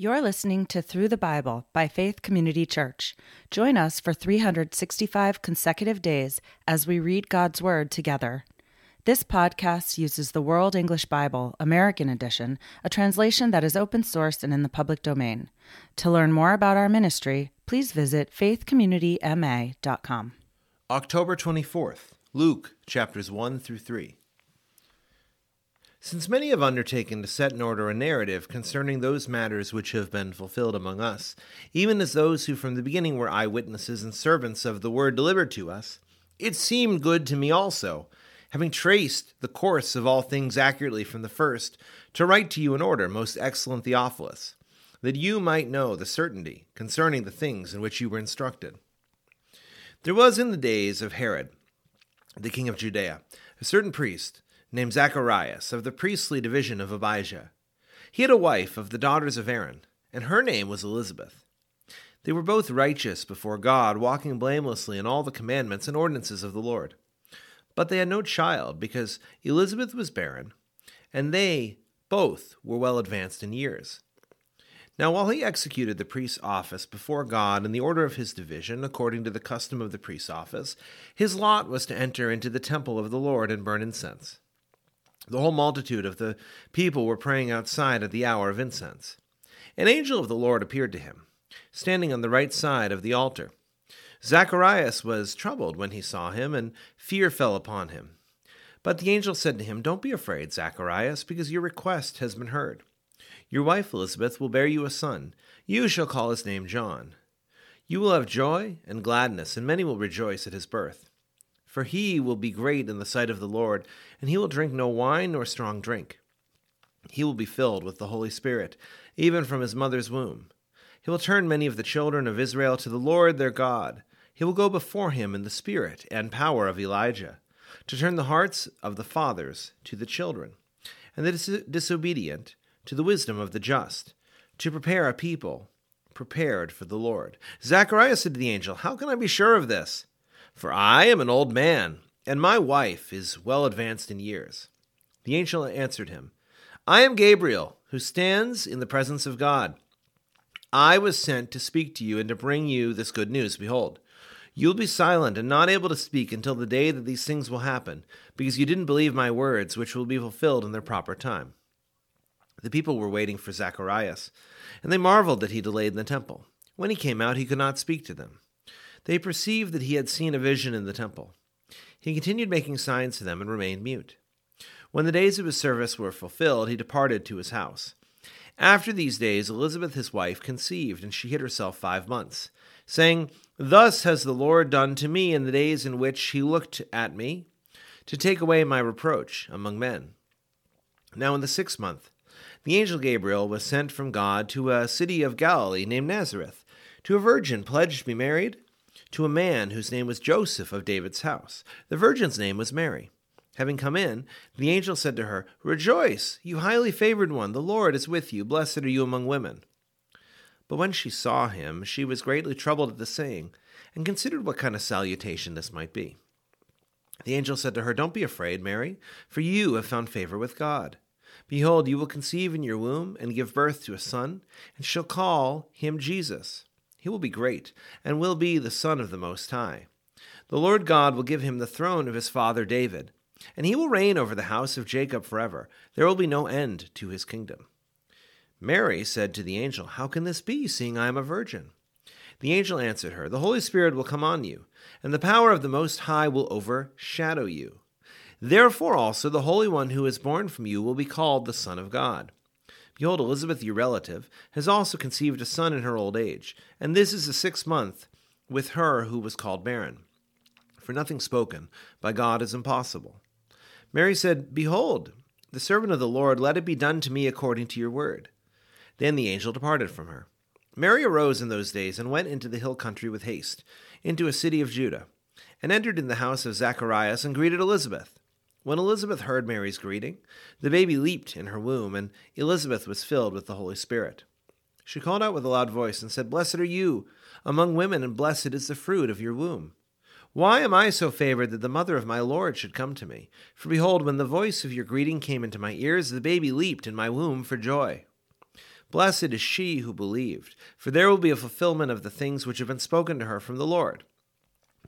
You're listening to Through the Bible by Faith Community Church. Join us for 365 consecutive days as we read God's Word together. This podcast uses the World English Bible, American Edition, a translation that is open source and in the public domain. To learn more about our ministry, please visit faithcommunityma.com. October 24th, Luke chapters 1 through 3. Since many have undertaken to set in order a narrative concerning those matters which have been fulfilled among us, even as those who from the beginning were eyewitnesses and servants of the word delivered to us, it seemed good to me also, having traced the course of all things accurately from the first, to write to you in order, most excellent Theophilus, that you might know the certainty concerning the things in which you were instructed. There was in the days of Herod, the king of Judea, a certain priest, named Zacharias of the priestly division of Abijah. He had a wife of the daughters of Aaron, and her name was Elizabeth. They were both righteous before God, walking blamelessly in all the commandments and ordinances of the Lord. But they had no child, because Elizabeth was barren, and they both were well advanced in years. Now, while he executed the priest's office before God in the order of his division, according to the custom of the priest's office, his lot was to enter into the temple of the Lord and burn incense. The whole multitude of the people were praying outside at the hour of incense. An angel of the Lord appeared to him, standing on the right side of the altar. Zacharias was troubled when he saw him, and fear fell upon him. But the angel said to him, Don't be afraid, Zacharias, because your request has been heard. Your wife Elizabeth will bear you a son. You shall call his name John. You will have joy and gladness, and many will rejoice at his birth. For he will be great in the sight of the Lord, and he will drink no wine nor strong drink. He will be filled with the Holy Spirit, even from his mother's womb. He will turn many of the children of Israel to the Lord their God. He will go before him in the spirit and power of Elijah, to turn the hearts of the fathers to the children, and the dis- disobedient to the wisdom of the just, to prepare a people prepared for the Lord. Zacharias said to the angel, How can I be sure of this? For I am an old man, and my wife is well advanced in years. The angel answered him, I am Gabriel, who stands in the presence of God. I was sent to speak to you and to bring you this good news. Behold, you will be silent and not able to speak until the day that these things will happen, because you didn't believe my words, which will be fulfilled in their proper time. The people were waiting for Zacharias, and they marveled that he delayed in the temple. When he came out, he could not speak to them. They perceived that he had seen a vision in the temple. He continued making signs to them and remained mute. When the days of his service were fulfilled, he departed to his house. After these days, Elizabeth his wife conceived, and she hid herself five months, saying, Thus has the Lord done to me in the days in which he looked at me, to take away my reproach among men. Now in the sixth month, the angel Gabriel was sent from God to a city of Galilee named Nazareth, to a virgin pledged to be married to a man whose name was Joseph of David's house. The virgin's name was Mary. Having come in, the angel said to her, Rejoice, you highly favored one, the Lord is with you, blessed are you among women. But when she saw him, she was greatly troubled at the saying, and considered what kind of salutation this might be. The angel said to her, Don't be afraid, Mary, for you have found favor with God. Behold, you will conceive in your womb and give birth to a son, and shall call him Jesus. He will be great, and will be the Son of the Most High. The Lord God will give him the throne of his father David, and he will reign over the house of Jacob forever. There will be no end to his kingdom. Mary said to the angel, How can this be, seeing I am a virgin? The angel answered her, The Holy Spirit will come on you, and the power of the Most High will overshadow you. Therefore also the Holy One who is born from you will be called the Son of God. Behold, Elizabeth, your relative, has also conceived a son in her old age, and this is the sixth month with her who was called barren. For nothing spoken by God is impossible. Mary said, Behold, the servant of the Lord, let it be done to me according to your word. Then the angel departed from her. Mary arose in those days and went into the hill country with haste, into a city of Judah, and entered in the house of Zacharias and greeted Elizabeth. When Elizabeth heard Mary's greeting, the baby leaped in her womb, and Elizabeth was filled with the Holy Spirit. She called out with a loud voice and said, Blessed are you among women, and blessed is the fruit of your womb. Why am I so favored that the mother of my Lord should come to me? For behold, when the voice of your greeting came into my ears, the baby leaped in my womb for joy. Blessed is she who believed, for there will be a fulfillment of the things which have been spoken to her from the Lord.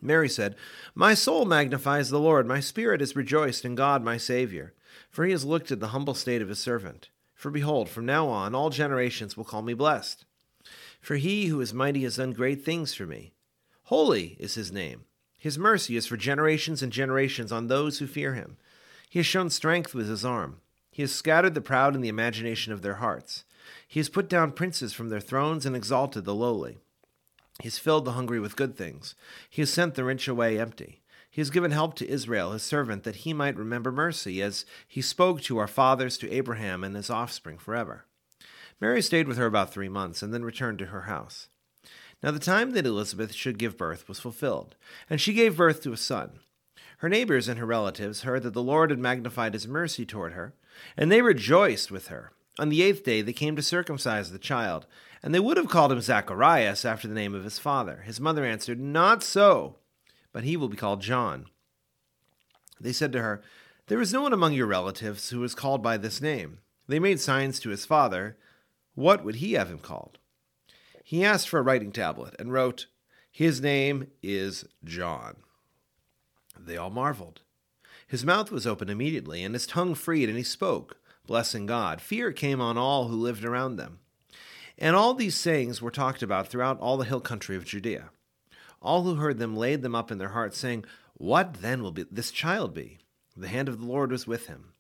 Mary said, My soul magnifies the Lord, my spirit is rejoiced in God my Saviour, for he has looked at the humble state of his servant. For behold, from now on all generations will call me blessed. For he who is mighty has done great things for me. Holy is his name. His mercy is for generations and generations on those who fear him. He has shown strength with his arm. He has scattered the proud in the imagination of their hearts. He has put down princes from their thrones and exalted the lowly. He has filled the hungry with good things. He has sent the rich away empty. He has given help to Israel, his servant, that he might remember mercy, as he spoke to our fathers, to Abraham and his offspring forever. Mary stayed with her about three months, and then returned to her house. Now the time that Elizabeth should give birth was fulfilled, and she gave birth to a son. Her neighbors and her relatives heard that the Lord had magnified his mercy toward her, and they rejoiced with her. On the eighth day they came to circumcise the child, and they would have called him Zacharias after the name of his father. His mother answered, Not so, but he will be called John. They said to her, There is no one among your relatives who is called by this name. They made signs to his father. What would he have him called? He asked for a writing tablet and wrote, His name is John. They all marveled. His mouth was open immediately, and his tongue freed, and he spoke, blessing God. Fear came on all who lived around them. And all these sayings were talked about throughout all the hill country of Judea. All who heard them laid them up in their hearts, saying, What then will be this child be? The hand of the Lord was with him.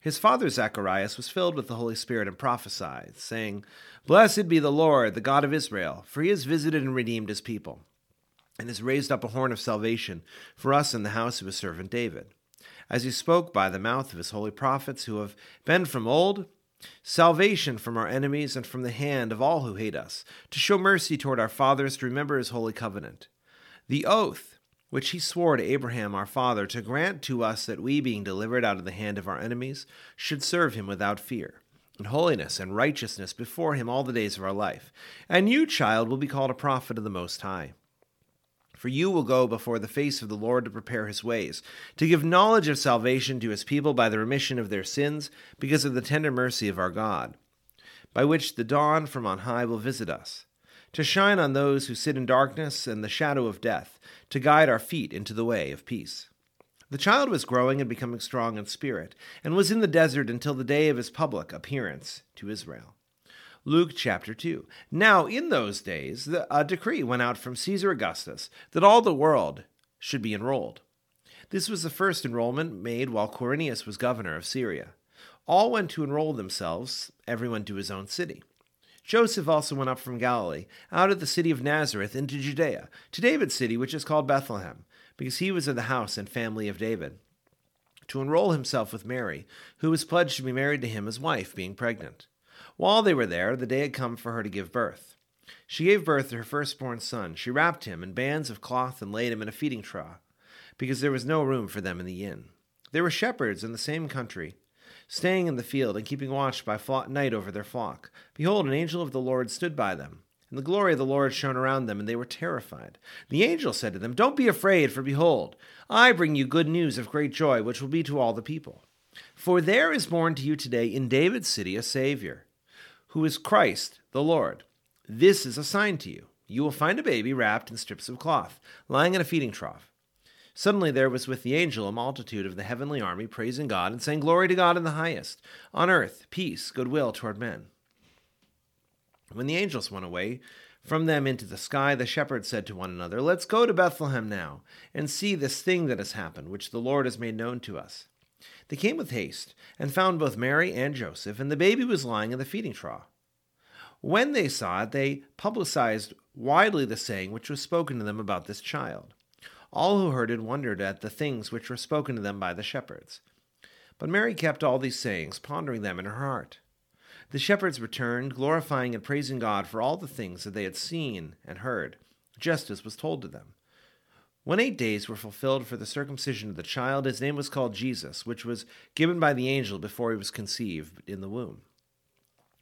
His father Zacharias was filled with the Holy Spirit and prophesied, saying, Blessed be the Lord, the God of Israel, for he has visited and redeemed his people and has raised up a horn of salvation for us in the house of his servant David, as he spoke by the mouth of his holy prophets who have been from old, salvation from our enemies and from the hand of all who hate us, to show mercy toward our fathers, to remember his holy covenant. The oath which he swore to Abraham our father to grant to us that we, being delivered out of the hand of our enemies, should serve him without fear. In holiness and righteousness before him all the days of our life. And you, child, will be called a prophet of the Most High. For you will go before the face of the Lord to prepare his ways, to give knowledge of salvation to his people by the remission of their sins, because of the tender mercy of our God, by which the dawn from on high will visit us, to shine on those who sit in darkness and the shadow of death, to guide our feet into the way of peace. The child was growing and becoming strong in spirit, and was in the desert until the day of his public appearance to Israel. Luke chapter 2. Now, in those days, a decree went out from Caesar Augustus that all the world should be enrolled. This was the first enrollment made while Quirinius was governor of Syria. All went to enroll themselves, everyone to his own city. Joseph also went up from Galilee, out of the city of Nazareth into Judea, to David's city, which is called Bethlehem, because he was of the house and family of David, to enroll himself with Mary, who was pledged to be married to him as wife, being pregnant. While they were there, the day had come for her to give birth. She gave birth to her firstborn son. She wrapped him in bands of cloth and laid him in a feeding trough, because there was no room for them in the inn. There were shepherds in the same country, staying in the field and keeping watch by night over their flock. Behold, an angel of the Lord stood by them. And the glory of the Lord shone around them, and they were terrified. The angel said to them, Don't be afraid, for behold, I bring you good news of great joy, which will be to all the people. For there is born to you today in David's city a Savior who is Christ the Lord. This is a sign to you. You will find a baby wrapped in strips of cloth, lying in a feeding trough. Suddenly there was with the angel a multitude of the heavenly army praising God and saying, Glory to God in the highest, on earth, peace, goodwill toward men. When the angels went away from them into the sky, the shepherds said to one another, Let's go to Bethlehem now, and see this thing that has happened, which the Lord has made known to us. They came with haste and found both Mary and Joseph, and the baby was lying in the feeding trough. When they saw it, they publicized widely the saying which was spoken to them about this child. All who heard it wondered at the things which were spoken to them by the shepherds. But Mary kept all these sayings, pondering them in her heart. The shepherds returned, glorifying and praising God for all the things that they had seen and heard, just as was told to them. When eight days were fulfilled for the circumcision of the child, his name was called Jesus, which was given by the angel before he was conceived in the womb.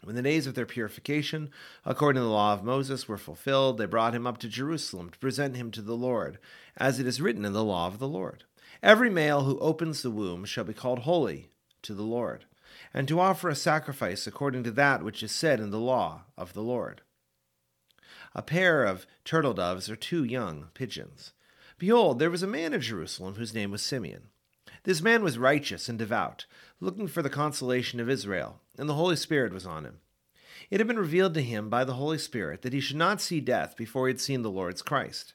When the days of their purification, according to the law of Moses, were fulfilled, they brought him up to Jerusalem to present him to the Lord, as it is written in the law of the Lord. Every male who opens the womb shall be called holy to the Lord, and to offer a sacrifice according to that which is said in the law of the Lord. A pair of turtle doves or two young pigeons. Behold, there was a man in Jerusalem whose name was Simeon. This man was righteous and devout, looking for the consolation of Israel, and the Holy Spirit was on him. It had been revealed to him by the Holy Spirit that he should not see death before he had seen the Lord's Christ.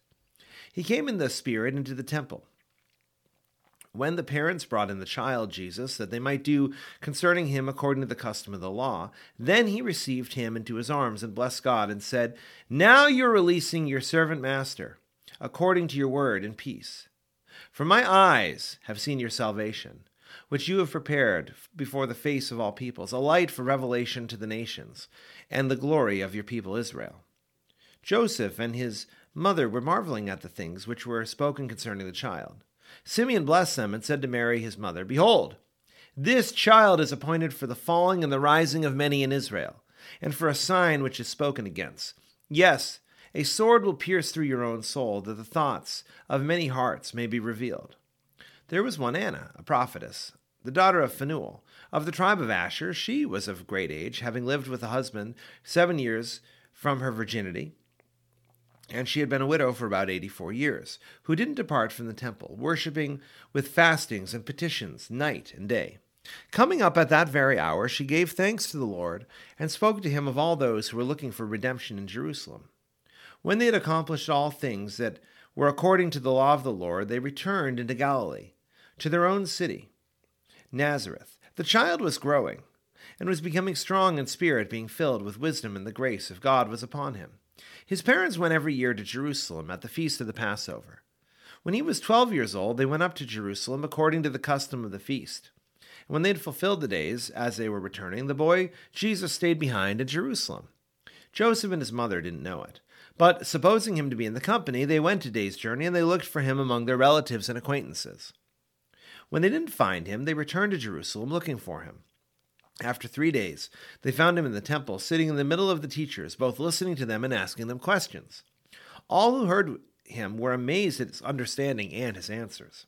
He came in the Spirit into the temple. When the parents brought in the child Jesus, that they might do concerning him according to the custom of the law, then he received him into his arms and blessed God and said, Now you're releasing your servant master, according to your word in peace. For my eyes have seen your salvation, which you have prepared before the face of all peoples, a light for revelation to the nations, and the glory of your people Israel. Joseph and his mother were marveling at the things which were spoken concerning the child. Simeon blessed them and said to Mary his mother, Behold, this child is appointed for the falling and the rising of many in Israel, and for a sign which is spoken against. Yes, a sword will pierce through your own soul, that the thoughts of many hearts may be revealed. There was one Anna, a prophetess, the daughter of Phanuel, of the tribe of Asher. She was of great age, having lived with a husband seven years from her virginity and she had been a widow for about 84 years, who didn't depart from the temple, worshipping with fastings and petitions night and day. Coming up at that very hour, she gave thanks to the Lord, and spoke to him of all those who were looking for redemption in Jerusalem. When they had accomplished all things that were according to the law of the Lord, they returned into Galilee, to their own city, Nazareth. The child was growing, and was becoming strong in spirit, being filled with wisdom, and the grace of God was upon him. His parents went every year to Jerusalem at the feast of the Passover. When he was twelve years old, they went up to Jerusalem according to the custom of the feast. And when they had fulfilled the days, as they were returning, the boy Jesus stayed behind in Jerusalem. Joseph and his mother didn't know it. But supposing him to be in the company, they went a day's journey, and they looked for him among their relatives and acquaintances. When they didn't find him, they returned to Jerusalem looking for him. After three days, they found him in the temple, sitting in the middle of the teachers, both listening to them and asking them questions. All who heard him were amazed at his understanding and his answers.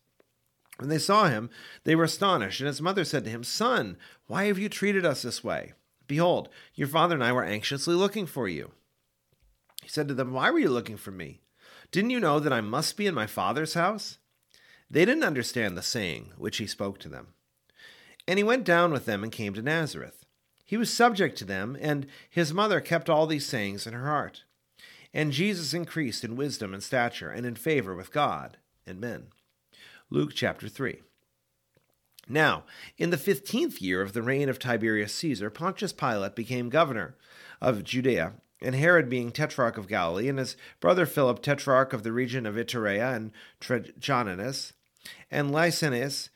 When they saw him, they were astonished, and his mother said to him, Son, why have you treated us this way? Behold, your father and I were anxiously looking for you. He said to them, Why were you looking for me? Didn't you know that I must be in my father's house? They didn't understand the saying which he spoke to them. And he went down with them and came to Nazareth. He was subject to them, and his mother kept all these sayings in her heart. And Jesus increased in wisdom and stature and in favor with God and men. Luke chapter 3. Now, in the fifteenth year of the reign of Tiberius Caesar, Pontius Pilate became governor of Judea, and Herod being tetrarch of Galilee, and his brother Philip tetrarch of the region of Iturea and Trachonitis, and Lysanias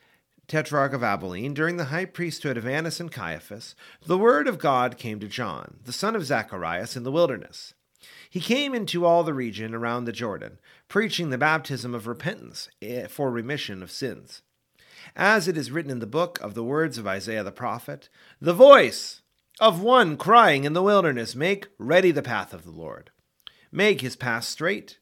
tetrarch of Abilene, during the high priesthood of Annas and Caiaphas, the word of God came to John, the son of Zacharias, in the wilderness. He came into all the region around the Jordan, preaching the baptism of repentance eh, for remission of sins. As it is written in the book of the words of Isaiah the prophet, the voice of one crying in the wilderness, Make ready the path of the Lord, make his path straight.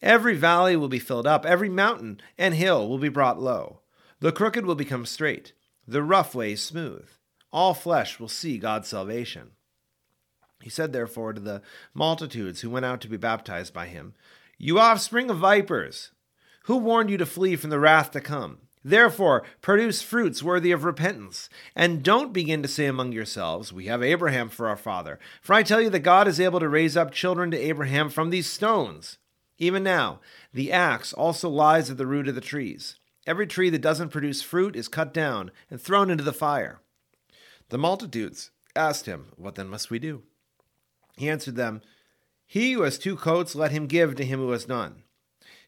Every valley will be filled up, every mountain and hill will be brought low. The crooked will become straight, the rough ways smooth. All flesh will see God's salvation. He said, therefore, to the multitudes who went out to be baptized by him, You offspring of vipers, who warned you to flee from the wrath to come? Therefore, produce fruits worthy of repentance, and don't begin to say among yourselves, We have Abraham for our father. For I tell you that God is able to raise up children to Abraham from these stones. Even now, the axe also lies at the root of the trees. Every tree that doesn't produce fruit is cut down and thrown into the fire. The multitudes asked him, What then must we do? He answered them, He who has two coats, let him give to him who has none.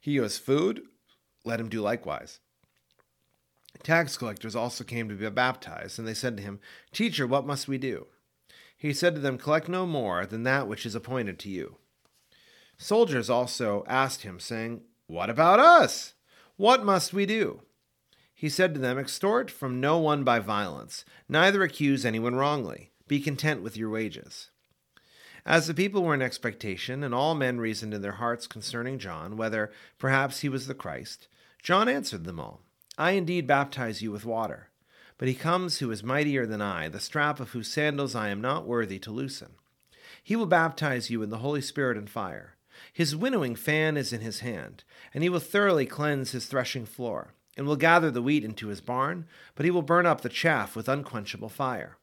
He who has food, let him do likewise. Tax collectors also came to be baptized, and they said to him, Teacher, what must we do? He said to them, Collect no more than that which is appointed to you. Soldiers also asked him, saying, What about us? What must we do? He said to them, Extort from no one by violence, neither accuse anyone wrongly. Be content with your wages. As the people were in expectation, and all men reasoned in their hearts concerning John, whether perhaps he was the Christ, John answered them all I indeed baptize you with water. But he comes who is mightier than I, the strap of whose sandals I am not worthy to loosen. He will baptize you in the Holy Spirit and fire. His winnowing fan is in his hand, and he will thoroughly cleanse his threshing floor, and will gather the wheat into his barn, but he will burn up the chaff with unquenchable fire.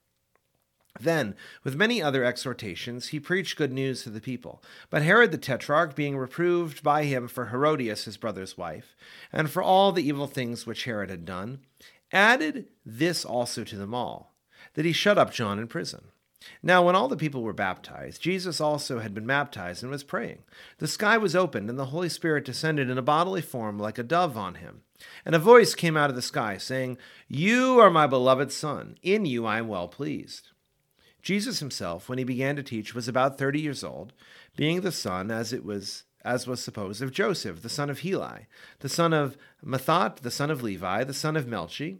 Then, with many other exhortations, he preached good news to the people. But Herod the Tetrarch, being reproved by him for Herodias his brother's wife, and for all the evil things which Herod had done, added this also to them all, that he shut up John in prison. Now, when all the people were baptized, Jesus also had been baptized and was praying. The sky was opened, and the Holy Spirit descended in a bodily form like a dove on him. And a voice came out of the sky, saying, You are my beloved Son, in you I am well pleased. Jesus himself, when he began to teach, was about thirty years old, being the son, as it was as was supposed, of Joseph, the son of Heli, the son of Matthat, the son of Levi, the son of Melchi,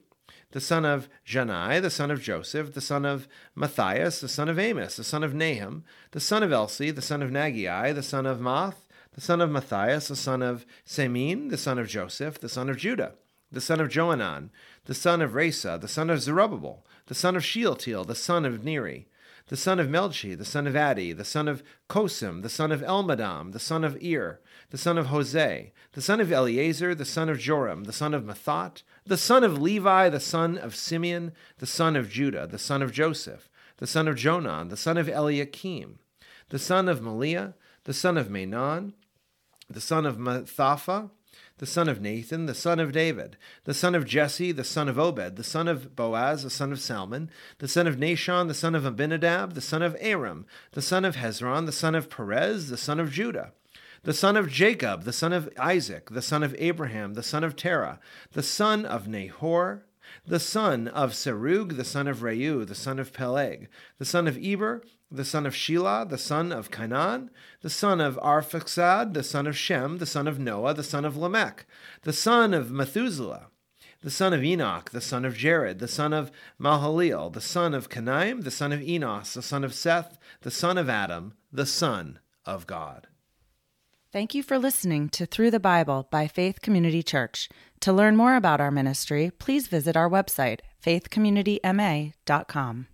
the son of Jannai, the son of Joseph, the son of Matthias, the son of Amos, the son of Nahum, the son of Esli, the son of Naggai, the son of Maath, the son of Matthias, the son of Semein, the son of Joseph, the son of Judah, the son of Joanan, the son of Rhesa, the son of Zerubbabel, the son of Shealtiel, the son of Neri, the son of Melchi, the son of Addi, the son of Cosam, the son of Elmodam, the son of Ir, the son of Hosea, the son of Eliezer, the son of Jorim, the son of Matthat, the son of Levi, the son of Simeon, the son of Judah, the son of Joseph, the son of Jonan, the son of Eliakim, the son of Melea, the son of Menan, the son of Mattatha, the son of Nathan, the son of David, the son of Jesse, the son of Obed, the son of Boaz, the son of Salmon, the son of Nahshon, the son of Abinadab, the son of Aram, the son of Hezron, the son of Perez, the son of Judah, the son of Jacob, the son of Isaac, the son of Abraham, the son of Terah, the son of Nahor, the son of Serug, the son of Reu, the son of Peleg, the son of Eber, the son of Shelah, the son of Cainan, the son of Arphaxad, the son of Shem, the son of Noah, the son of Lamech, the son of Methuselah, the son of Enoch, the son of Jared, the son of Mahalalel, the son of Cainan, the son of Enos, the son of Seth, the son of Adam, the son of God. Thank you for listening to Through the Bible by Faith Community Church. To learn more about our ministry, please visit our website, faithcommunityma.com.